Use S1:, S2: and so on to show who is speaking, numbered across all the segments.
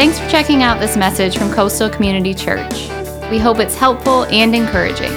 S1: Thanks for checking out this message from Coastal Community Church. We hope it's helpful and encouraging.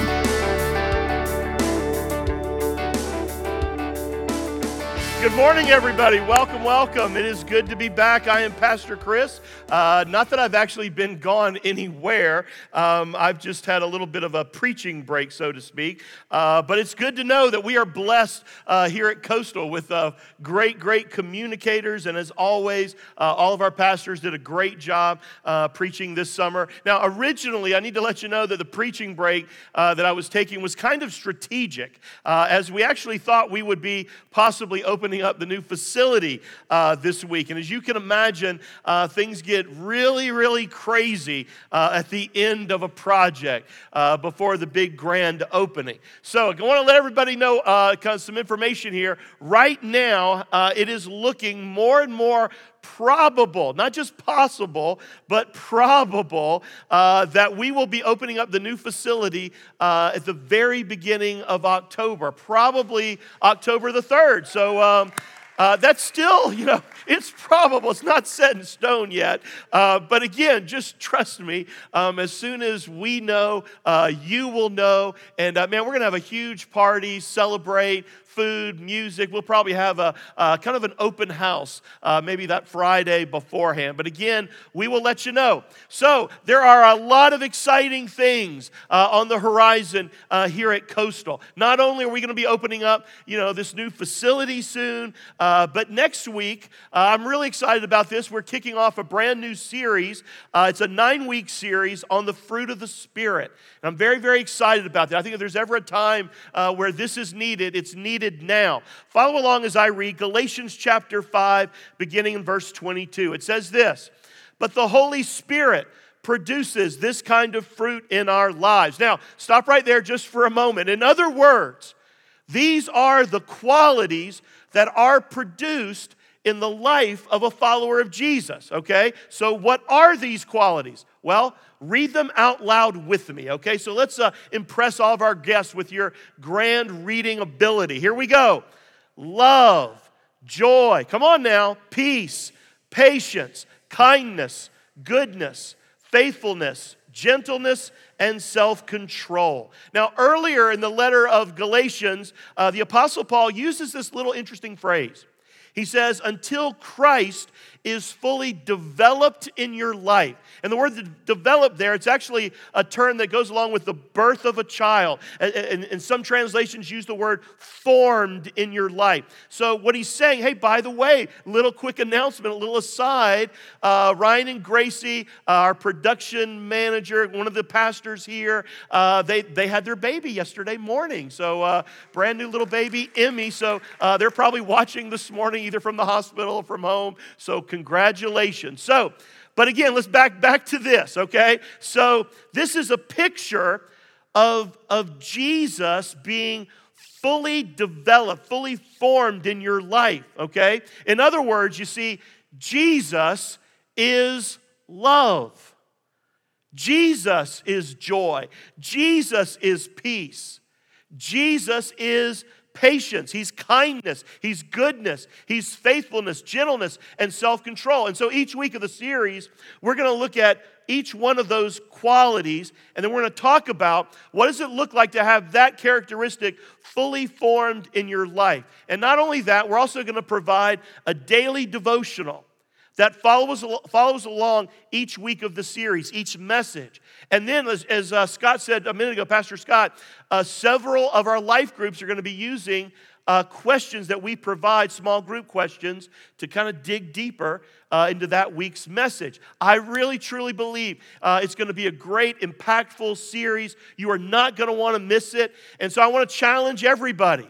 S2: Good morning, everybody. Welcome, welcome. It is good to be back. I am Pastor Chris. Uh, not that I've actually been gone anywhere, um, I've just had a little bit of a preaching break, so to speak. Uh, but it's good to know that we are blessed uh, here at Coastal with uh, great, great communicators. And as always, uh, all of our pastors did a great job uh, preaching this summer. Now, originally, I need to let you know that the preaching break that I was taking was kind of strategic, as we actually thought we would be possibly opening opening up the new facility uh, this week. And as you can imagine, uh, things get really, really crazy uh, at the end of a project uh, before the big grand opening. So I want to let everybody know uh, some information here. Right now, uh, it is looking more and more probable, not just possible, but probable uh, that we will be opening up the new facility uh, at the very beginning of October, probably October the 3rd. So, um, uh, that's still, you know, it's probable. It's not set in stone yet. Uh, but again, just trust me. Um, as soon as we know, uh, you will know. And uh, man, we're going to have a huge party, celebrate, food, music. We'll probably have a, a kind of an open house uh, maybe that Friday beforehand. But again, we will let you know. So there are a lot of exciting things uh, on the horizon uh, here at Coastal. Not only are we going to be opening up, you know, this new facility soon, uh, but next week uh, I'm really excited about this. We're kicking off a brand new series. Uh, it's a nine-week series on the fruit of the Spirit, and I'm very, very excited about that. I think if there's ever a time where this is needed, it's needed needed now. Follow along as I read Galatians chapter 5, beginning in verse 22. It says this But the Holy Spirit produces this kind of fruit in our lives. Now, stop right there just for a moment. In other words, these are the qualities that are produced in the life of a follower of Jesus, okay? So, what are these qualities? Well, read them out loud with me, okay? So let's uh, impress all of our guests with your grand reading ability. Here we go love, joy, come on now, peace, patience, kindness, goodness, faithfulness, gentleness, and self control. Now, earlier in the letter of Galatians, uh, the Apostle Paul uses this little interesting phrase. He says, until Christ is fully developed in your life. And the word develop there, it's actually a term that goes along with the birth of a child. And, and some translations use the word formed in your life. So what he's saying, hey, by the way, little quick announcement, a little aside. Uh, Ryan and Gracie, uh, our production manager, one of the pastors here, uh, they, they had their baby yesterday morning. So uh, brand new little baby, Emmy. So uh, they're probably watching this morning, either from the hospital or from home. So Congratulations. So, but again, let's back back to this, okay? So this is a picture of, of Jesus being fully developed, fully formed in your life, okay? In other words, you see, Jesus is love. Jesus is joy. Jesus is peace. Jesus is patience, he's kindness, he's goodness, he's faithfulness, gentleness, and self control. And so each week of the series, we're going to look at each one of those qualities, and then we're going to talk about what does it look like to have that characteristic fully formed in your life. And not only that, we're also going to provide a daily devotional that follows, follows along each week of the series, each message. And then, as, as uh, Scott said a minute ago, Pastor Scott, uh, several of our life groups are going to be using uh, questions that we provide, small group questions, to kind of dig deeper uh, into that week's message. I really, truly believe uh, it's going to be a great, impactful series. You are not going to want to miss it. And so I want to challenge everybody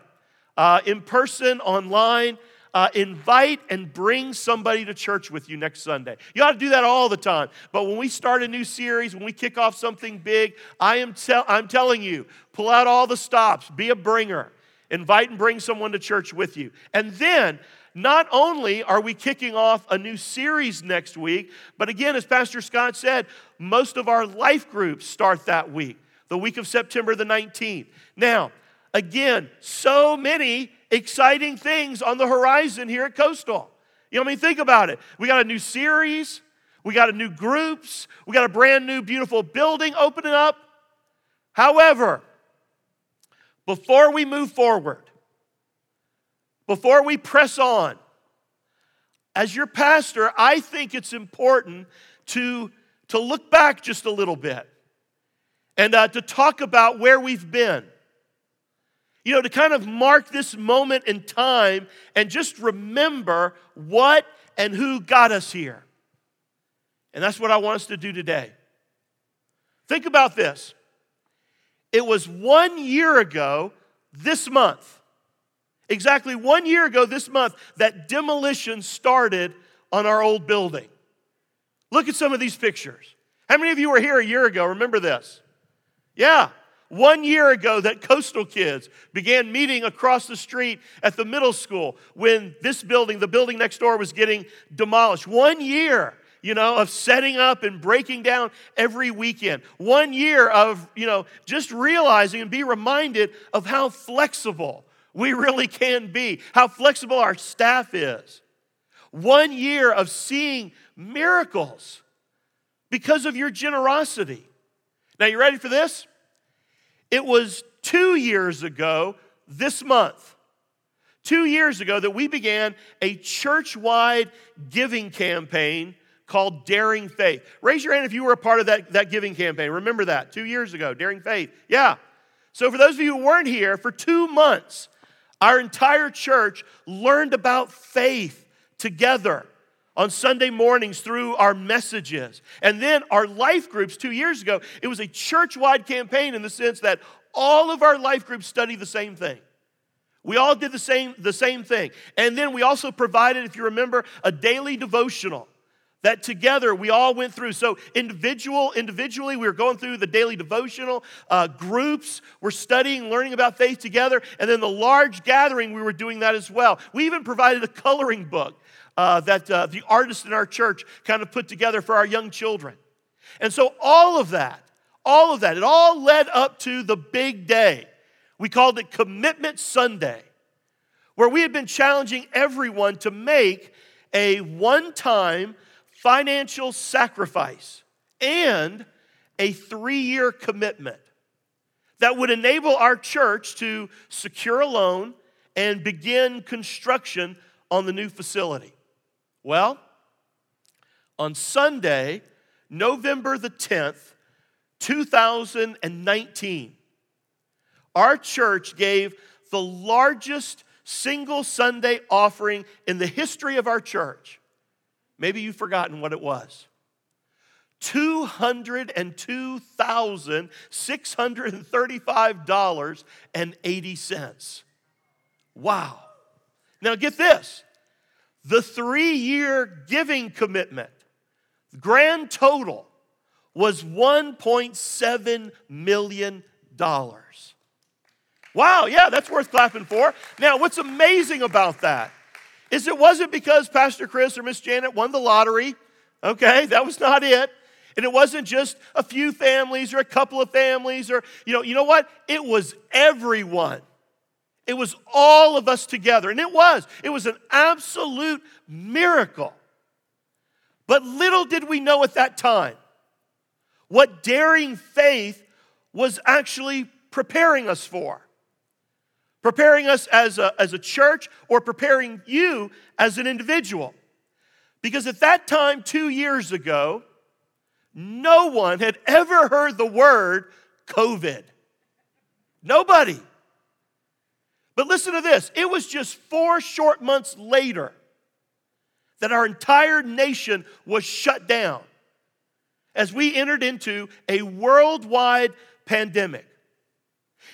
S2: uh, in person, online, uh, invite and bring somebody to church with you next Sunday. You ought to do that all the time. But when we start a new series, when we kick off something big, I am I'm telling you, pull out all the stops, be a bringer, invite and bring someone to church with you. And then, not only are we kicking off a new series next week, but again, as Pastor Scott said, most of our life groups start that week, the week of September the 19th. Now, Again, so many exciting things on the horizon here at Coastal. You know, I mean, think about it. We got a new series, we got a new groups, we got a brand new beautiful building opening up. However, before we move forward, before we press on, as your pastor, I think it's important to, to look back just a little bit and uh, to talk about where we've been you know, to kind of mark this moment in time and just remember what and who got us here. And that's what I want us to do today. Think about this. It was one year ago this month, exactly one year ago this month, that demolition started on our old building. Look at some of these pictures. How many of you were here a year ago? Remember this? Yeah, one year ago that coastal kids began meeting across the street at the middle school when this building, the building next door, was getting demolished. One year, you know, of setting up and breaking down every weekend. One year of, you know, just realizing and be reminded of how flexible we really can be, how flexible our staff is. One year of seeing miracles because of your generosity. Now, you ready for this? It was two years ago this month, two years ago, that we began a church wide giving campaign called Daring Faith. Raise your hand if you were a part of that, that giving campaign. Remember that two years ago, Daring Faith. Yeah. So, for those of you who weren't here, for two months, our entire church learned about faith together on Sunday mornings through our messages. And then our life groups two years ago, it was a church wide campaign in the sense that all of our life groups study the same thing. We all did the same, the same thing. And then we also provided, if you remember, a daily devotional that together we all went through so individual individually we were going through the daily devotional uh, groups were studying learning about faith together and then the large gathering we were doing that as well we even provided a coloring book uh, that uh, the artist in our church kind of put together for our young children. And so all of that, all of that, it all led up to the big day. We called it Commitment Sunday, where we had been challenging everyone to make a one time financial sacrifice and a three year commitment that would enable our church to secure a loan and begin construction on the new facility. Well, on Sunday, November the 10th, 2019, our church gave the largest single Sunday offering in the history of our church. Maybe you've forgotten what it was. $202,635.80. Wow. Now get this the three year giving commitment, grand total was $1.7 million. Wow, yeah, that's worth clapping for. Now, what's amazing about that is it wasn't because Pastor Chris or Miss Janet won the lottery. Okay, that was not it. And it wasn't just a few families or a couple of families or, you know, you know what? It was everyone. It was all of us together. And it was. It was an absolute miracle. But little did we know at that time what daring faith was actually preparing us for. Preparing us as a, as a church or preparing you as an individual. Because at that time, two years ago, no one had ever heard the word COVID. Nobody. But listen to this it was just four short months later that our entire nation was shut down as we entered into a worldwide pandemic.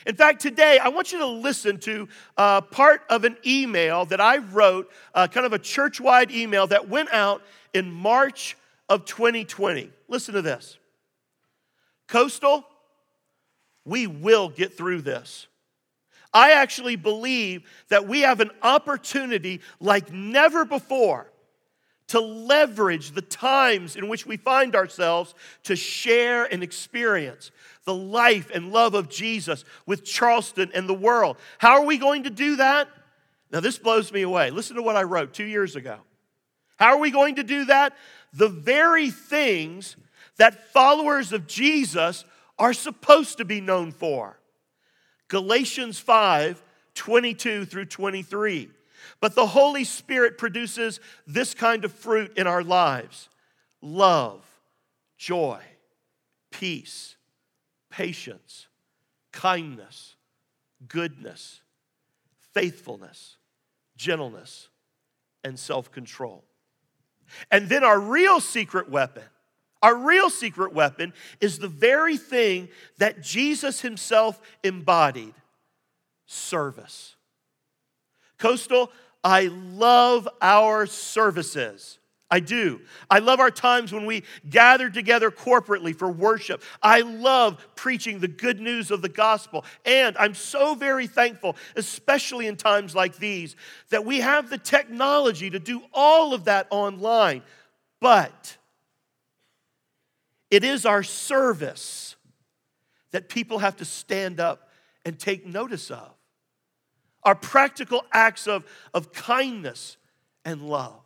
S2: In fact, today I want you to listen to uh, part of an email that I wrote, uh, kind of a church wide email that went out in March of 2020. Listen to this Coastal, we will get through this. I actually believe that we have an opportunity like never before to leverage the times in which we find ourselves to share and experience the life and love of Jesus with Charleston and the world. How are we going to do that? Now, this blows me away. Listen to what I wrote two years ago. How are we going to do that? The very things that followers of Jesus are supposed to be known for. Galatians 5 22 through 23. But the Holy Spirit produces this kind of fruit in our lives love, joy, peace, patience, kindness, goodness, faithfulness, gentleness, and self control. And then our real secret weapon our real secret weapon is the very thing that Jesus himself embodied service. Coastal, I love our services. I do. I love our times when we gather together corporately for worship. I love preaching the good news of the gospel. And I'm so very thankful, especially in times like these, that we have the technology to do all of that online. But it is our service that people have to stand up and take notice of. Our practical acts of, of kindness and love.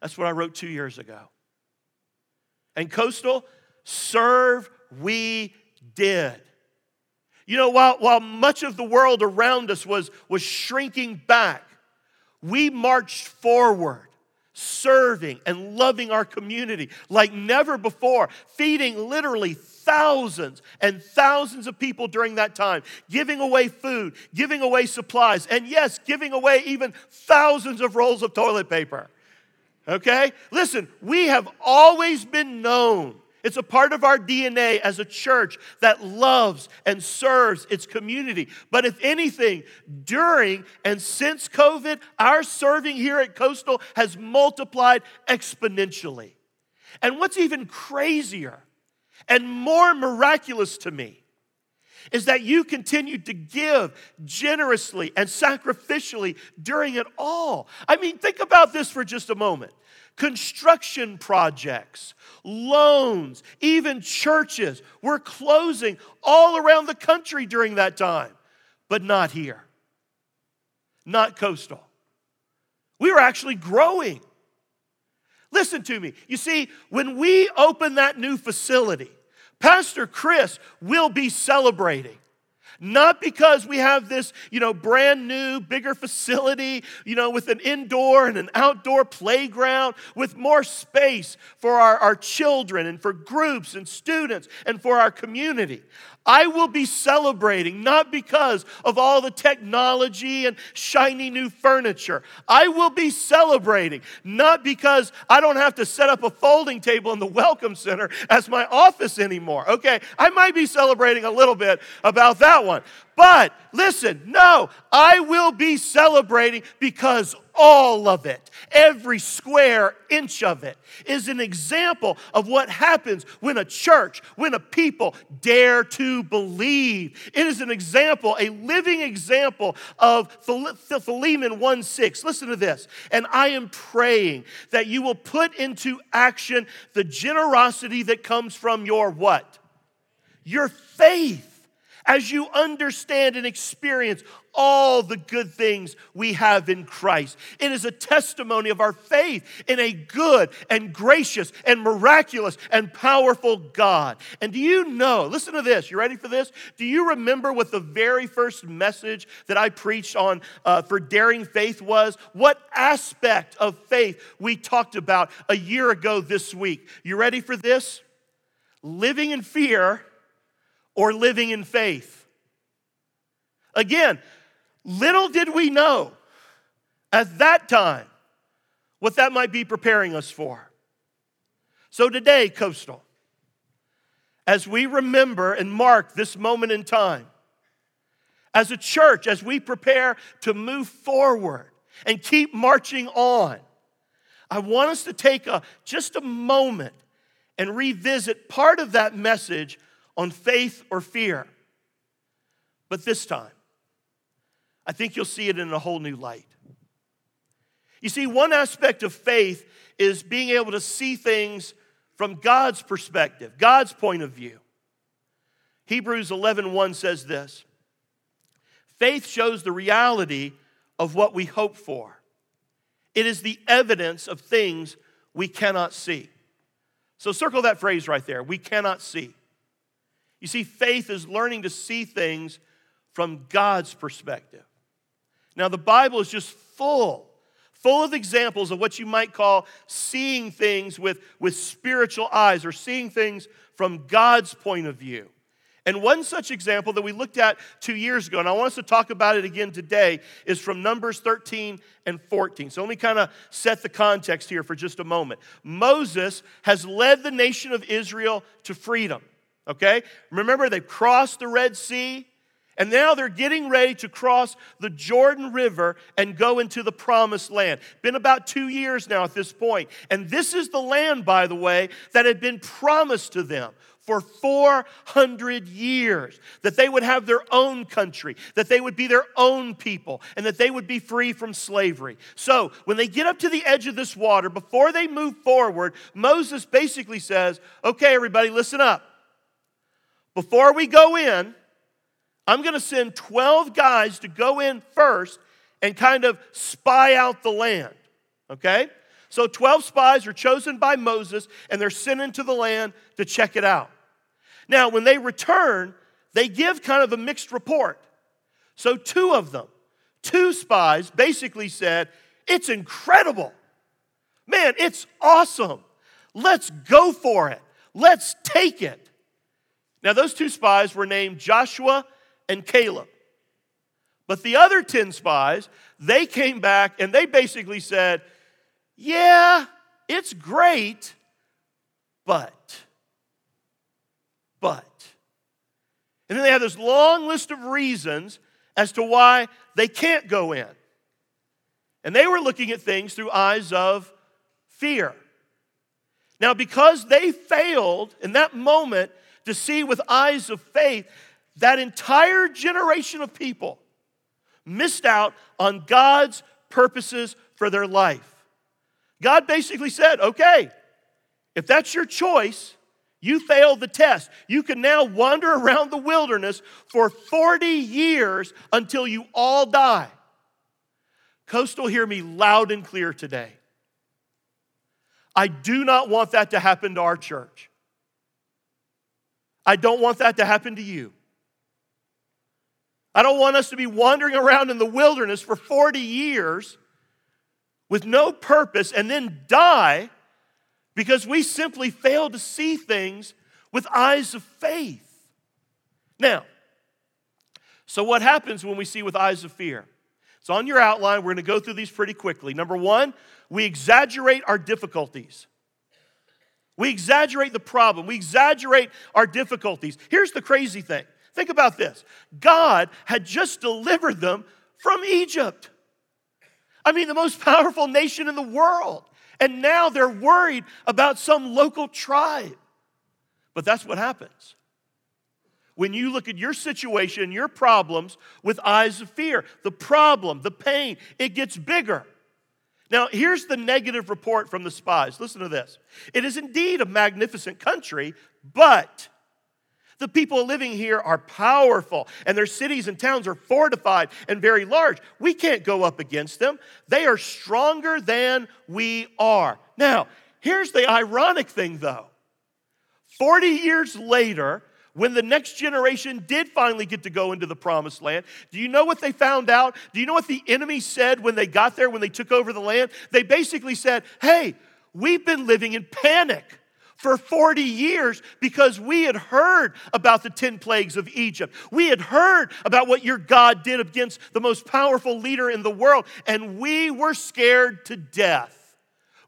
S2: That's what I wrote two years ago. And Coastal, serve we did. You know, while, while much of the world around us was, was shrinking back, we marched forward serving and loving our community like never before, feeding literally thousands and thousands of people during that time, giving away food, giving away supplies, and yes, giving away even thousands of rolls of toilet paper. Okay? Listen, we have always been known it's a part of our DNA as a church that loves and serves its community. But if anything, during and since COVID, our serving here at Coastal has multiplied exponentially. And what's even crazier and more miraculous to me is that you continued to give generously and sacrificially during it all. I mean, think about this for just a moment. Construction projects, loans, even churches were closing all around the country during that time, but not here, not coastal. We were actually growing. Listen to me. You see, when we opened that new facility, Pastor Chris will be celebrating. Not because we have this, you know, brand new, bigger facility, you know, with an indoor and an outdoor playground, with more space for our, our children and for groups and students and for our community. I will be celebrating not because of all the technology and shiny new furniture. I will be celebrating not because I don't have to set up a folding table in the Welcome Center as my office anymore. Okay, I might be celebrating a little bit about that one, but listen, no, I will be celebrating because all of it, every square inch of it, is an example of what happens when a church, when a people dare to believe. It is an example, a living example of Philemon 1 6. Listen to this. And I am praying that you will put into action the generosity that comes from your what? Your faith as you understand and experience all the good things we have in Christ. It is a testimony of our faith in a good and gracious and miraculous and powerful God. And do you know, listen to this, you ready for this? Do you remember what the very first message that I preached on uh, for Daring Faith was? What aspect of faith we talked about a year ago this week? You ready for this? Living in fear or living in faith. Again, little did we know at that time what that might be preparing us for. So today, Coastal, as we remember and mark this moment in time, as a church, as we prepare to move forward and keep marching on, I want us to take a, just a moment and revisit part of that message on faith or fear. But this time, I think you'll see it in a whole new light. You see, one aspect of faith is being able to see things from God's perspective, God's point of view. Hebrews 11:1 1 says this. Faith shows the reality of what we hope for. It is the evidence of things we cannot see. So circle that phrase right there. We cannot see. You see, faith is learning to see things from God's perspective. Now, the Bible is just full, full of examples of what you might call seeing things with, with spiritual eyes or seeing things from God's point of view. And one such example that we looked at two years ago, and I want us to talk about it again today, is from Numbers 13 and 14. So let me kind of set the context here for just a moment. Moses has led the nation of Israel to freedom okay? Remember, they crossed the Red Sea, and now they're getting ready to cross the Jordan River and go into the promised land. Been about two years now at this And this is the land, by the way, that had been promised to them for 400 years that they would have their own country, that they would be their own people, and that they would be free from slavery. So when they get up to the edge of this water, before they move forward, Moses basically says, Okay, everybody, listen up before we go in, I'm going to send 12 guys to go in first and kind of spy out the land. Okay? So 12 spies are chosen by Moses and they're sent into the land to check it out. Now, when they return, they give kind of a mixed report. So, two of them, two spies, basically said, It's incredible. Man, it's awesome. Let's go for it. Let's take it. Now, those two spies were named Joshua and Caleb. But the other 10 spies, they came back and they basically said, Yeah, it's great, but, but. And then they have this long list of reasons as to why they can't go in. And they were looking at things through eyes of fear. Now, because they failed in that moment, to see with eyes of faith, that entire generation of people missed out on God's purposes for their life. God basically said, okay, if that's your choice, you failed the test. You can now wander around the wilderness for 40 years until you all die. Coastal, hear me loud and clear today. I do not want that to happen to our church. I don't want that to happen to you. I don't want us to be wandering around in the wilderness for 40 years with no purpose and then die because we simply fail to see things with eyes of faith. Now, so what happens when we see with eyes of fear? It's on your outline. We're going to go through these pretty quickly. Number one, we exaggerate our difficulties. We exaggerate the problem, we exaggerate our difficulties. Here's the crazy thing think about this God had just delivered them from Egypt. I mean, the most powerful nation in the world. And now they're worried about some local tribe. But that's what happens. When you look at your situation, your problems with eyes of fear, the problem, the pain, it gets bigger. Now, here's the negative report from the spies. Listen to this. It is indeed a magnificent country, but the people living here are powerful, and their cities and towns are fortified and very large. We can't go up against them. They are stronger than we are. Now, here's the ironic thing, though 40 years later, when the next generation did finally get to go into the promised land, do you know what they found out? Do you know what the enemy said when they got there, when they took over the land? They basically said, hey, we've been living in panic for 40 years because we had heard about the 10 plagues of Egypt. We had heard about what your God did against the most powerful leader in the world, and we were scared to death.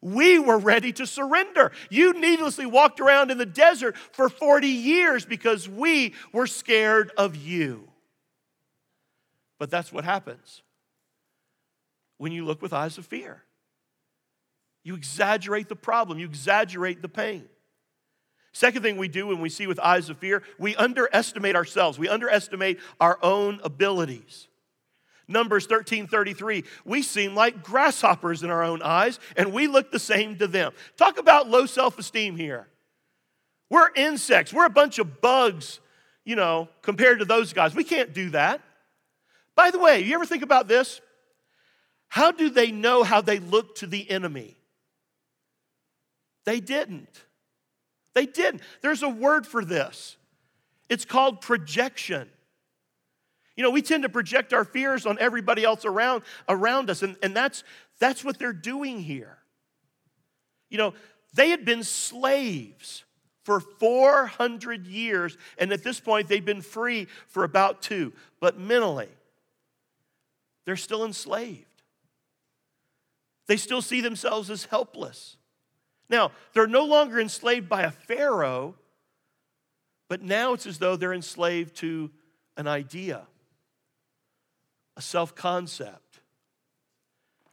S2: We were ready to surrender. You needlessly walked around in the desert for 40 years because we were scared of you. But that's what happens when you look with eyes of fear. You exaggerate the problem, you exaggerate the pain. Second thing we do when we see with eyes of fear, we underestimate ourselves, we underestimate our own abilities. Numbers 13 33. We seem like grasshoppers in our own eyes, and we look the same to them. Talk about low self esteem here. We're insects, we're a bunch of bugs, you know, compared to those guys. We can't do that. By the way, you ever think about this? How do they know how they look to the enemy? They didn't. They didn't. There's a word for this. It's called projection. You know, we tend to project our fears on everybody else around, around us, and, and that's, that's what they're doing here. You know, they had been slaves for 400 years, and at this point, they've been free for about two, but mentally, they're still enslaved. They still see themselves as helpless. Now, they're no longer enslaved by a Pharaoh, but now it's as though they're enslaved to an idea a self concept,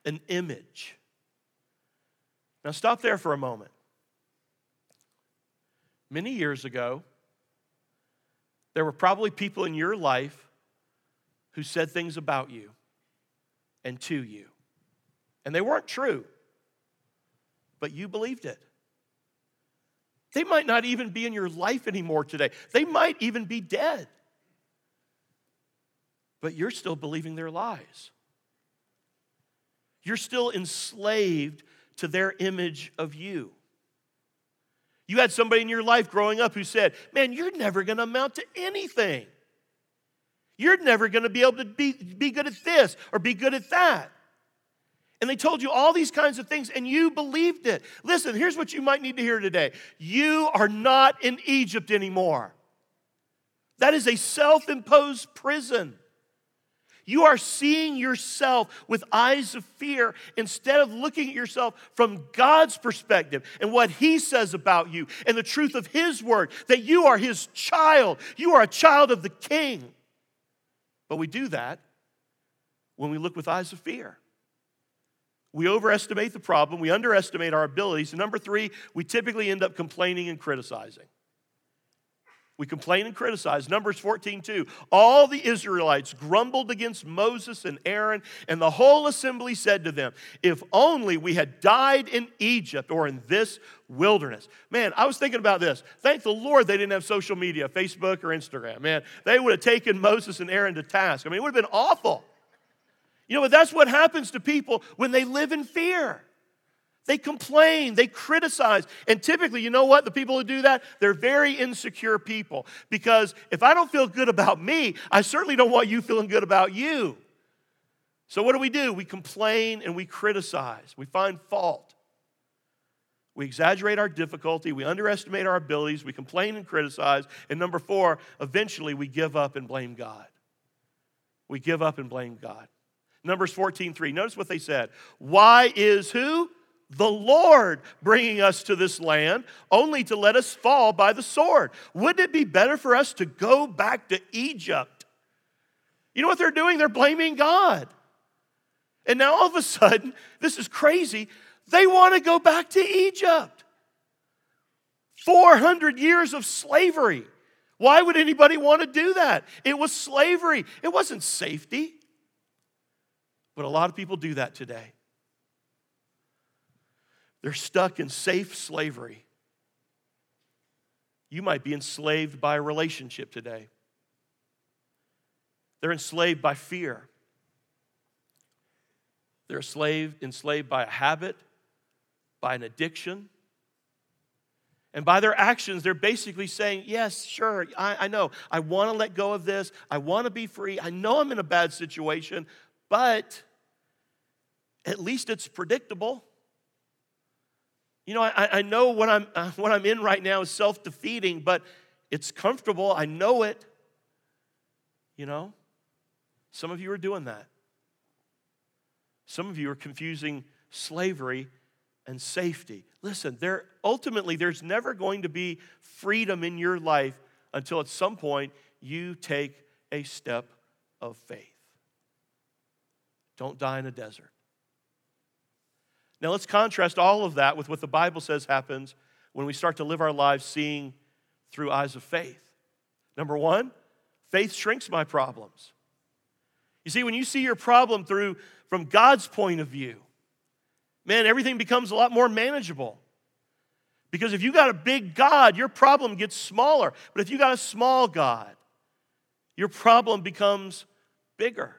S2: an image. Now, stop there for a moment. Many years ago, there were probably people in your life who said things about you and to you, and they weren't true, but you believed it. They might not even be in your life anymore today, they might even be dead but you're still believing their lies. You're still enslaved to their image of you. You had somebody in your life growing up who said, Man, you're never going to amount to anything. You're never going to be able to be, be good at this or be good at that. And they told you all these kinds of things and you believed it. Listen, here's what you might need to hear today you are not in Egypt anymore. That is a self imposed prison. You are seeing yourself with eyes of fear instead of looking at yourself from God's perspective and what He says about you and the truth of His word that you are His child. You are a child of the King. But we do that when we look with eyes of fear. We overestimate the problem, we underestimate our abilities, and number three, we typically end up complaining and criticizing. We complain and criticize. Numbers 14, 2. All the Israelites grumbled against Moses and Aaron, and the whole assembly said to them, If only we had died in Egypt or in this wilderness. Man, I was thinking about this. Thank the Lord they didn't have social media, Facebook or Instagram. Man, they would have taken Moses and Aaron to task. I mean, it would have been awful. You know, but that's what happens to people when they live in fear. They complain, they criticize. And typically, you know what? The people who do that, they're very insecure people. Because if I don't feel good about me, I certainly don't want you feeling good about you. So, what do we do? We complain and we criticize, we find fault. We exaggerate our difficulty, we underestimate our abilities, we complain and criticize. And number four, eventually we give up and blame God. We give up and blame God. Numbers 14, 3. Notice what they said. Why is who? the Lord bringing us to this land, only to let us fall by the sword. Wouldn't it be better for us to go back to Egypt? You know what they're doing? They're blaming God. And now all of a sudden, this is crazy. They want to go back to Egypt. 400 years of slavery. Why would anybody want to do that? It was slavery, it wasn't safety. But a lot of people do that today. They're stuck in safe slavery. You might be enslaved by a relationship today. They're enslaved by fear. They're enslaved, enslaved by a habit, by an addiction. And by their actions, they're basically saying, Yes, sure, I, I know. I want to let go of this. I want to be free. I know I'm in a bad situation, but at least it's predictable. You know, I, I know what I'm, uh, what I'm in right now is self defeating, but it's comfortable. I know it. You know, some of you are doing that. Some of you are confusing slavery and safety. Listen, there ultimately there's never going to be freedom in your life until at some point you take a step of faith. Don't die in a desert. Now let's contrast all of that with what the Bible says happens when we start to live our lives seeing through eyes of faith. Number one, faith shrinks my problems. You see, when you see your problem through from God's point of view, man, everything becomes a lot more manageable. Because if you got a big God, your problem gets smaller. But if you got a small God, your problem becomes bigger.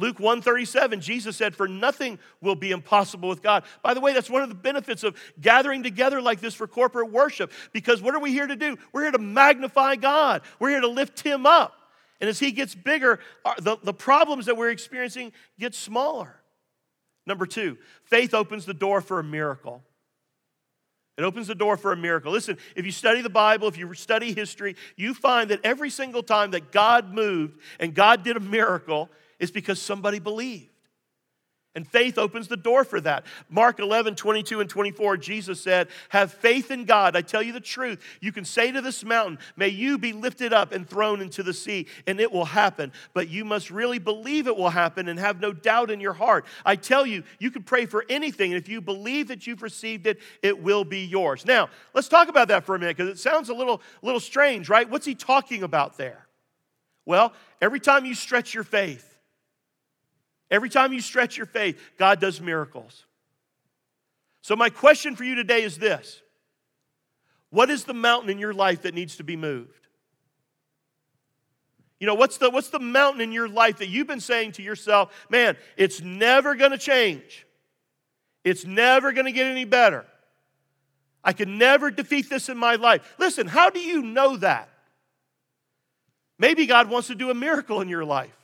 S2: Luke 137, Jesus said, For nothing will be impossible with God. By the way, that's one of the benefits of gathering together like this for corporate worship. Because what are we here to do? We're here to magnify God. We're here to lift him up. And as he gets bigger, the, the problems that we're experiencing get smaller. Number two, faith opens the door for a miracle. It opens the door for a miracle. Listen, if you study the Bible, if you study history, you find that every single time that God moved and God did a miracle, is because somebody believed. And faith opens the door for that. Mark 11, 22 and 24, Jesus said, Have faith in God. I tell you the truth. You can say to this mountain, May you be lifted up and thrown into the sea, and it will happen. But you must really believe it will happen and have no doubt in your heart. I tell you, you can pray for anything, and if you believe that you've received it, it will be yours. Now, let's talk about that for a minute because it sounds a little, little strange, right? What's he talking about there? Well, every time you stretch your faith, Every time you stretch your faith, God does miracles. So, my question for you today is this What is the mountain in your life that needs to be moved? You know, what's the, what's the mountain in your life that you've been saying to yourself, man, it's never going to change? It's never going to get any better. I can never defeat this in my life. Listen, how do you know that? Maybe God wants to do a miracle in your life.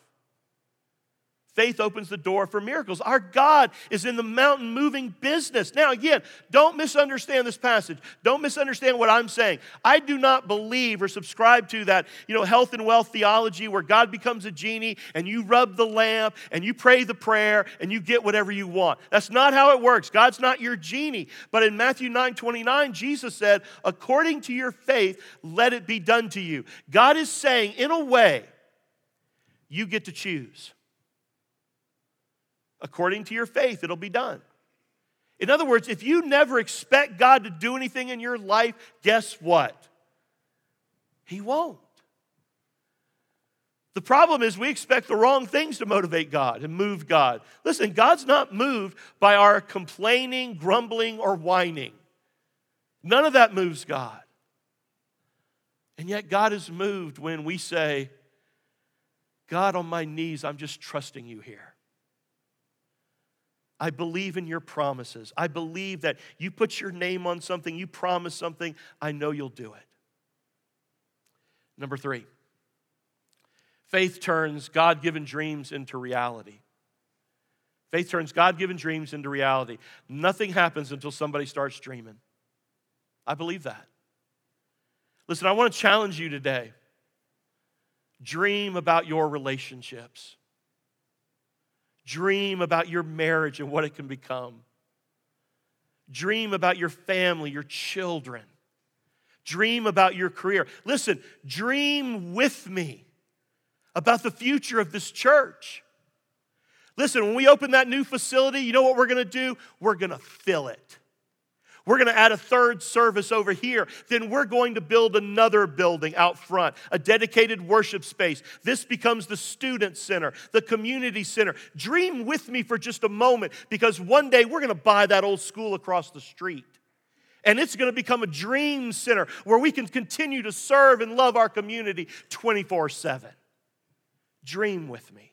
S2: Faith opens the door for miracles. Our God is in the mountain moving business. Now, again, don't misunderstand this passage. Don't misunderstand what I'm saying. I do not believe or subscribe to that, you know, health and wealth theology where God becomes a genie and you rub the lamp and you pray the prayer and you get whatever you want. That's not how it works. God's not your genie. But in Matthew 9 29, Jesus said, according to your faith, let it be done to you. God is saying, in a way, you get to choose. According to your faith, it'll be done. In other words, if you never expect God to do anything in your life, guess what? He won't. The problem is we expect the wrong things to motivate God and move God. Listen, God's not moved by our complaining, grumbling, or whining. None of that moves God. And yet, God is moved when we say, God, on my knees, I'm just trusting you here. I believe in your promises. I believe that you put your name on something, you promise something, I know you'll do it. Number three, faith turns God given dreams into reality. Faith turns God given dreams into reality. Nothing happens until somebody starts dreaming. I believe that. Listen, I want to challenge you today. Dream about your relationships. Dream about your marriage and what it can become. Dream about your family, your children. Dream about your career. Listen, dream with me about the future of this church. Listen, when we open that new facility, you know what we're gonna do? We're gonna fill it. We're going to add a third service over here. Then we're going to build another building out front, a dedicated worship space. This becomes the student center, the community center. Dream with me for just a moment because one day we're going to buy that old school across the street and it's going to become a dream center where we can continue to serve and love our community 24 7. Dream with me.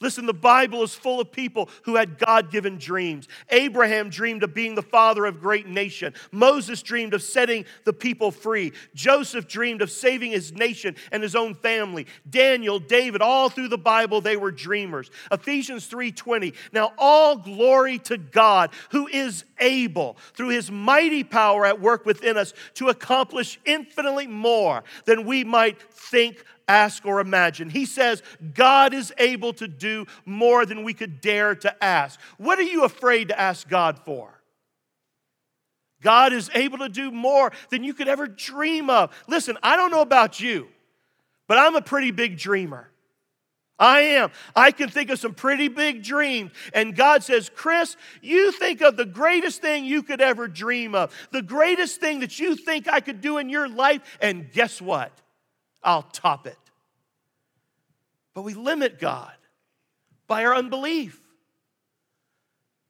S2: Listen, the Bible is full of people who had God given dreams. Abraham dreamed of being the father of a great nation. Moses dreamed of setting the people free. Joseph dreamed of saving his nation and his own family. Daniel, David, all through the Bible they were dreamers. Ephesians 3:20. Now all glory to God who is able through his mighty power at work within us to accomplish infinitely more than we might think ask, or imagine. He says, God is able to do more than we could dare to ask. What are you afraid to ask God for? God is able to do more than you could ever dream of. Listen, I don't know about you, but I'm a pretty big dreamer. I am. I can think of some pretty big dreams. And God says, Chris, you think of the greatest thing you could ever dream of, the greatest thing that you think I could do in your life. And guess what? I'll top it. But we limit God by our unbelief.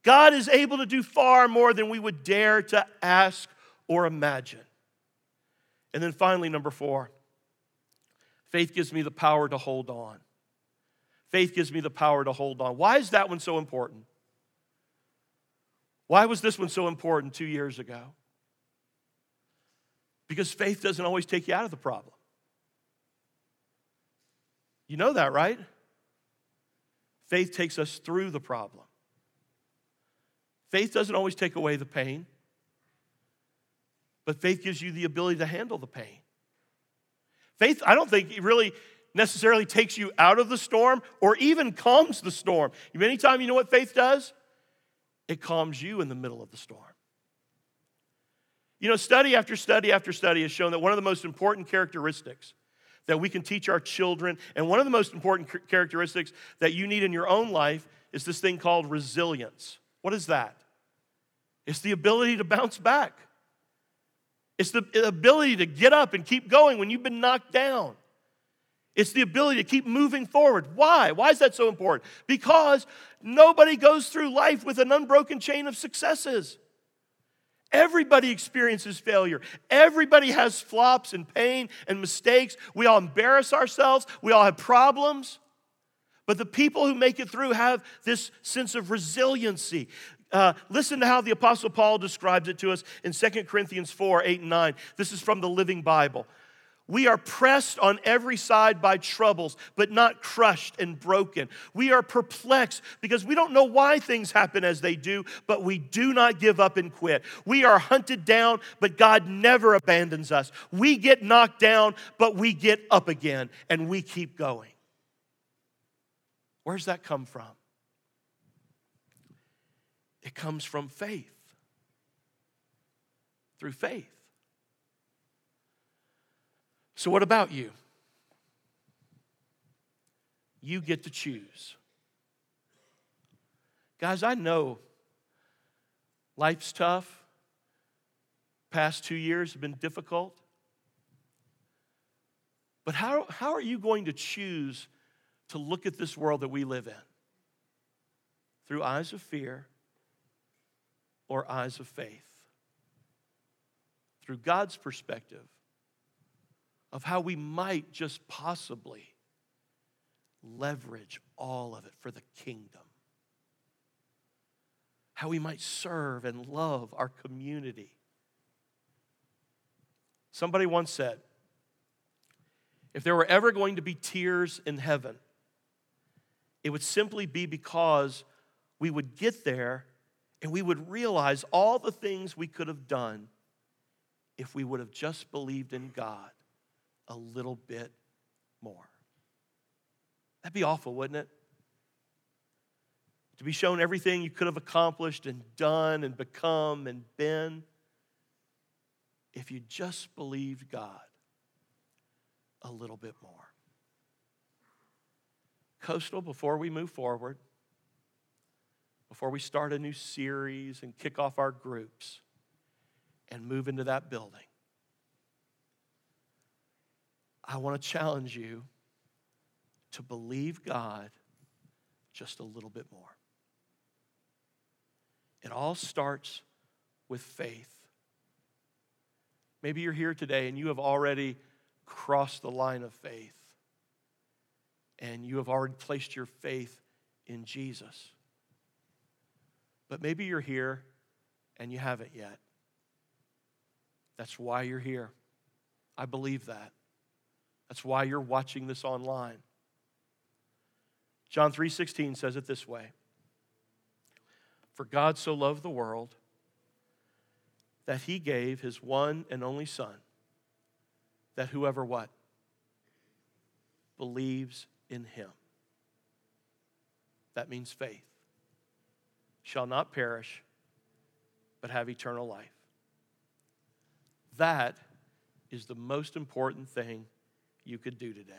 S2: God is able to do far more than we would dare to ask or imagine. And then finally, number four, faith gives me the power to hold on. Faith gives me the power to hold on. Why is that one so important? Why was this one so important two years ago? Because faith doesn't always take you out of the problem. You know that, right? Faith takes us through the problem. Faith doesn't always take away the pain, but faith gives you the ability to handle the pain. Faith, I don't think it really necessarily takes you out of the storm or even calms the storm. Anytime you know what faith does? It calms you in the middle of the storm. You know, study after study after study has shown that one of the most important characteristics that we can teach our children. And one of the most important characteristics that you need in your own life is this thing called resilience. What is that? It's the ability to bounce back, it's the ability to get up and keep going when you've been knocked down. It's the ability to keep moving forward. Why? Why is that so important? Because nobody goes through life with an unbroken chain of successes. Everybody experiences failure. Everybody has flops and pain and mistakes. We all embarrass ourselves. We all have problems. But the people who make it through have this sense of resiliency. Uh, listen to how the Apostle Paul describes it to us in 2 Corinthians 4 8 and 9. This is from the Living Bible. We are pressed on every side by troubles, but not crushed and broken. We are perplexed because we don't know why things happen as they do, but we do not give up and quit. We are hunted down, but God never abandons us. We get knocked down, but we get up again and we keep going. Where's that come from? It comes from faith. Through faith. So, what about you? You get to choose. Guys, I know life's tough. Past two years have been difficult. But how, how are you going to choose to look at this world that we live in? Through eyes of fear or eyes of faith? Through God's perspective of how we might just possibly leverage all of it for the kingdom. How we might serve and love our community. Somebody once said, if there were ever going to be tears in heaven, it would simply be because we would get there and we would realize all the things we could have done if we would have just believed in God a little bit more. That'd be awful, wouldn't it? To be shown everything you could have accomplished and done and become and been if you just believed God a little bit more. Coastal, before we move forward, before we start a new series and kick off our groups and move into that building, I want to challenge you to believe God just a little bit more. It all starts with faith. Maybe you're here today and you have already crossed the line of faith and you have already placed your faith in Jesus. But maybe you're here and you haven't yet. That's why you're here. I believe that. That's why you're watching this online. John 3:16 says it this way. For God so loved the world that he gave his one and only son that whoever what believes in him that means faith shall not perish but have eternal life. That is the most important thing you could do today.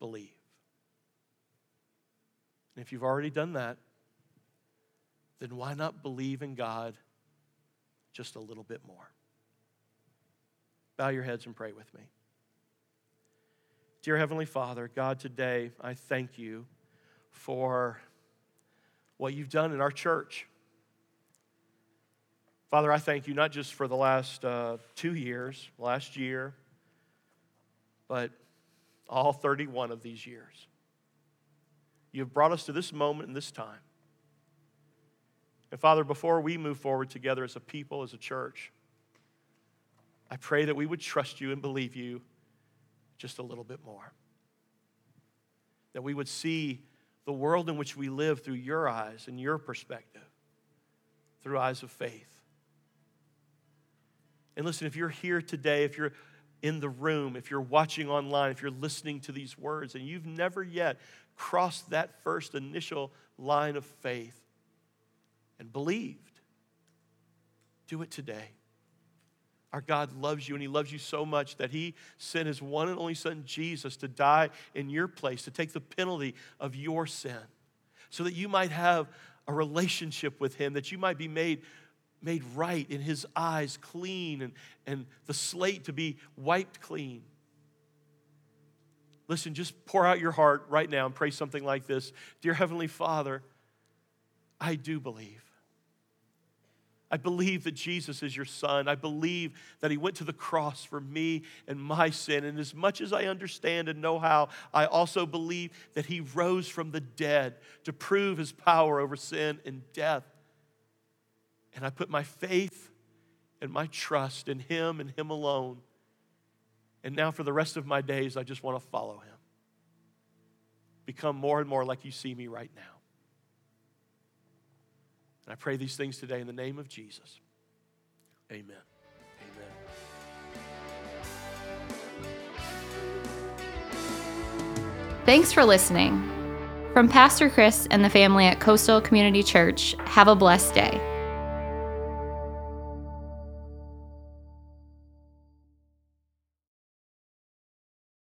S2: Believe. And if you've already done that, then why not believe in God just a little bit more? Bow your heads and pray with me. Dear Heavenly Father, God, today I thank you for what you've done in our church. Father, I thank you not just for the last uh, two years, last year, but all 31 of these years. You have brought us to this moment and this time. And Father, before we move forward together as a people, as a church, I pray that we would trust you and believe you just a little bit more. That we would see the world in which we live through your eyes and your perspective, through eyes of faith. And listen, if you're here today, if you're in the room, if you're watching online, if you're listening to these words and you've never yet crossed that first initial line of faith and believed, do it today. Our God loves you, and He loves you so much that He sent His one and only Son, Jesus, to die in your place, to take the penalty of your sin, so that you might have a relationship with Him, that you might be made made right in his eyes clean and, and the slate to be wiped clean. Listen, just pour out your heart right now and pray something like this Dear Heavenly Father, I do believe. I believe that Jesus is your son. I believe that he went to the cross for me and my sin. And as much as I understand and know how, I also believe that he rose from the dead to prove his power over sin and death. And I put my faith and my trust in Him and Him alone. And now, for the rest of my days, I just want to follow Him. Become more and more like you see me right now. And I pray these things today in the name of Jesus. Amen. Amen.
S1: Thanks for listening. From Pastor Chris and the family at Coastal Community Church, have a blessed day.